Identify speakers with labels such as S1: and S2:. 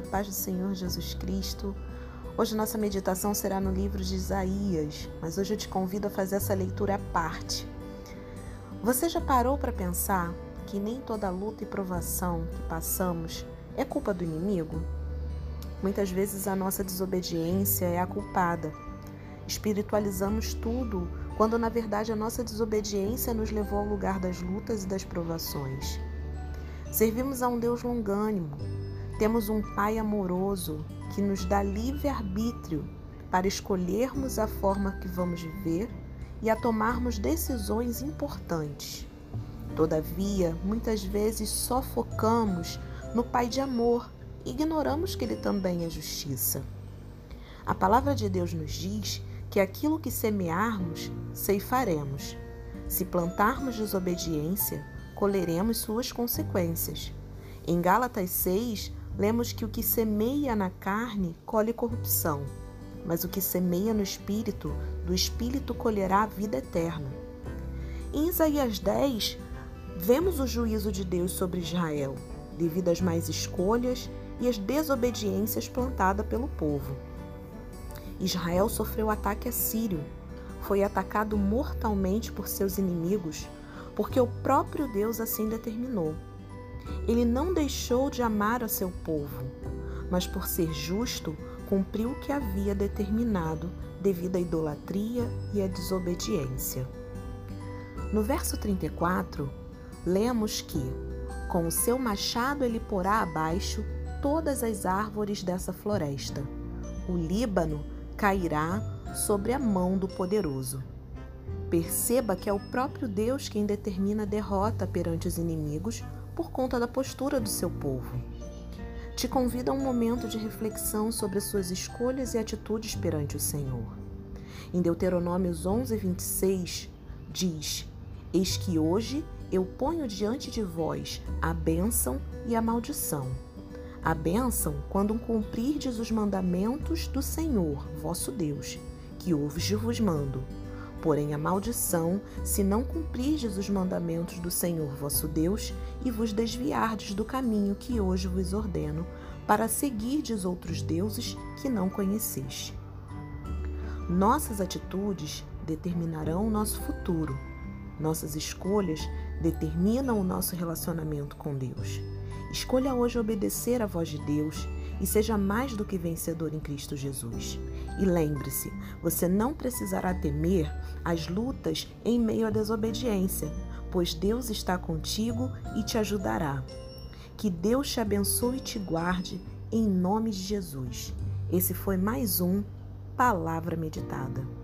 S1: Olá, paz do Senhor Jesus Cristo. Hoje nossa meditação será no livro de Isaías, mas hoje eu te convido a fazer essa leitura à parte. Você já parou para pensar que nem toda luta e provação que passamos é culpa do inimigo? Muitas vezes a nossa desobediência é a culpada. Espiritualizamos tudo quando na verdade a nossa desobediência nos levou ao lugar das lutas e das provações. Servimos a um Deus longânimo, temos um Pai amoroso que nos dá livre-arbítrio para escolhermos a forma que vamos viver e a tomarmos decisões importantes. Todavia, muitas vezes só focamos no Pai de amor ignoramos que Ele também é justiça. A palavra de Deus nos diz que aquilo que semearmos, ceifaremos. Se plantarmos desobediência, colheremos suas consequências. Em Gálatas 6, lemos que o que semeia na carne colhe corrupção, mas o que semeia no espírito, do espírito colherá a vida eterna. Em Isaías 10, vemos o juízo de Deus sobre Israel, devido às más escolhas e às desobediências plantadas pelo povo. Israel sofreu ataque assírio, foi atacado mortalmente por seus inimigos porque o próprio Deus assim determinou. Ele não deixou de amar a seu povo, mas por ser justo, cumpriu o que havia determinado devido à idolatria e à desobediência. No verso 34, lemos que, com o seu machado ele porá abaixo todas as árvores dessa floresta. O Líbano cairá sobre a mão do poderoso. Perceba que é o próprio Deus quem determina a derrota perante os inimigos por conta da postura do seu povo. Te convido a um momento de reflexão sobre as suas escolhas e atitudes perante o Senhor. Em Deuteronômios 11, 26, diz: Eis que hoje eu ponho diante de vós a bênção e a maldição. A bênção quando cumprirdes os mandamentos do Senhor, vosso Deus, que hoje vos mando Porém, a maldição, se não cumprirdes os mandamentos do Senhor vosso Deus e vos desviardes do caminho que hoje vos ordeno, para seguirdes outros deuses que não conheceste. Nossas atitudes determinarão o nosso futuro. Nossas escolhas determinam o nosso relacionamento com Deus. Escolha hoje obedecer à voz de Deus e seja mais do que vencedor em Cristo Jesus. E lembre-se, você não precisará temer as lutas em meio à desobediência, pois Deus está contigo e te ajudará. Que Deus te abençoe e te guarde, em nome de Jesus. Esse foi mais um Palavra Meditada.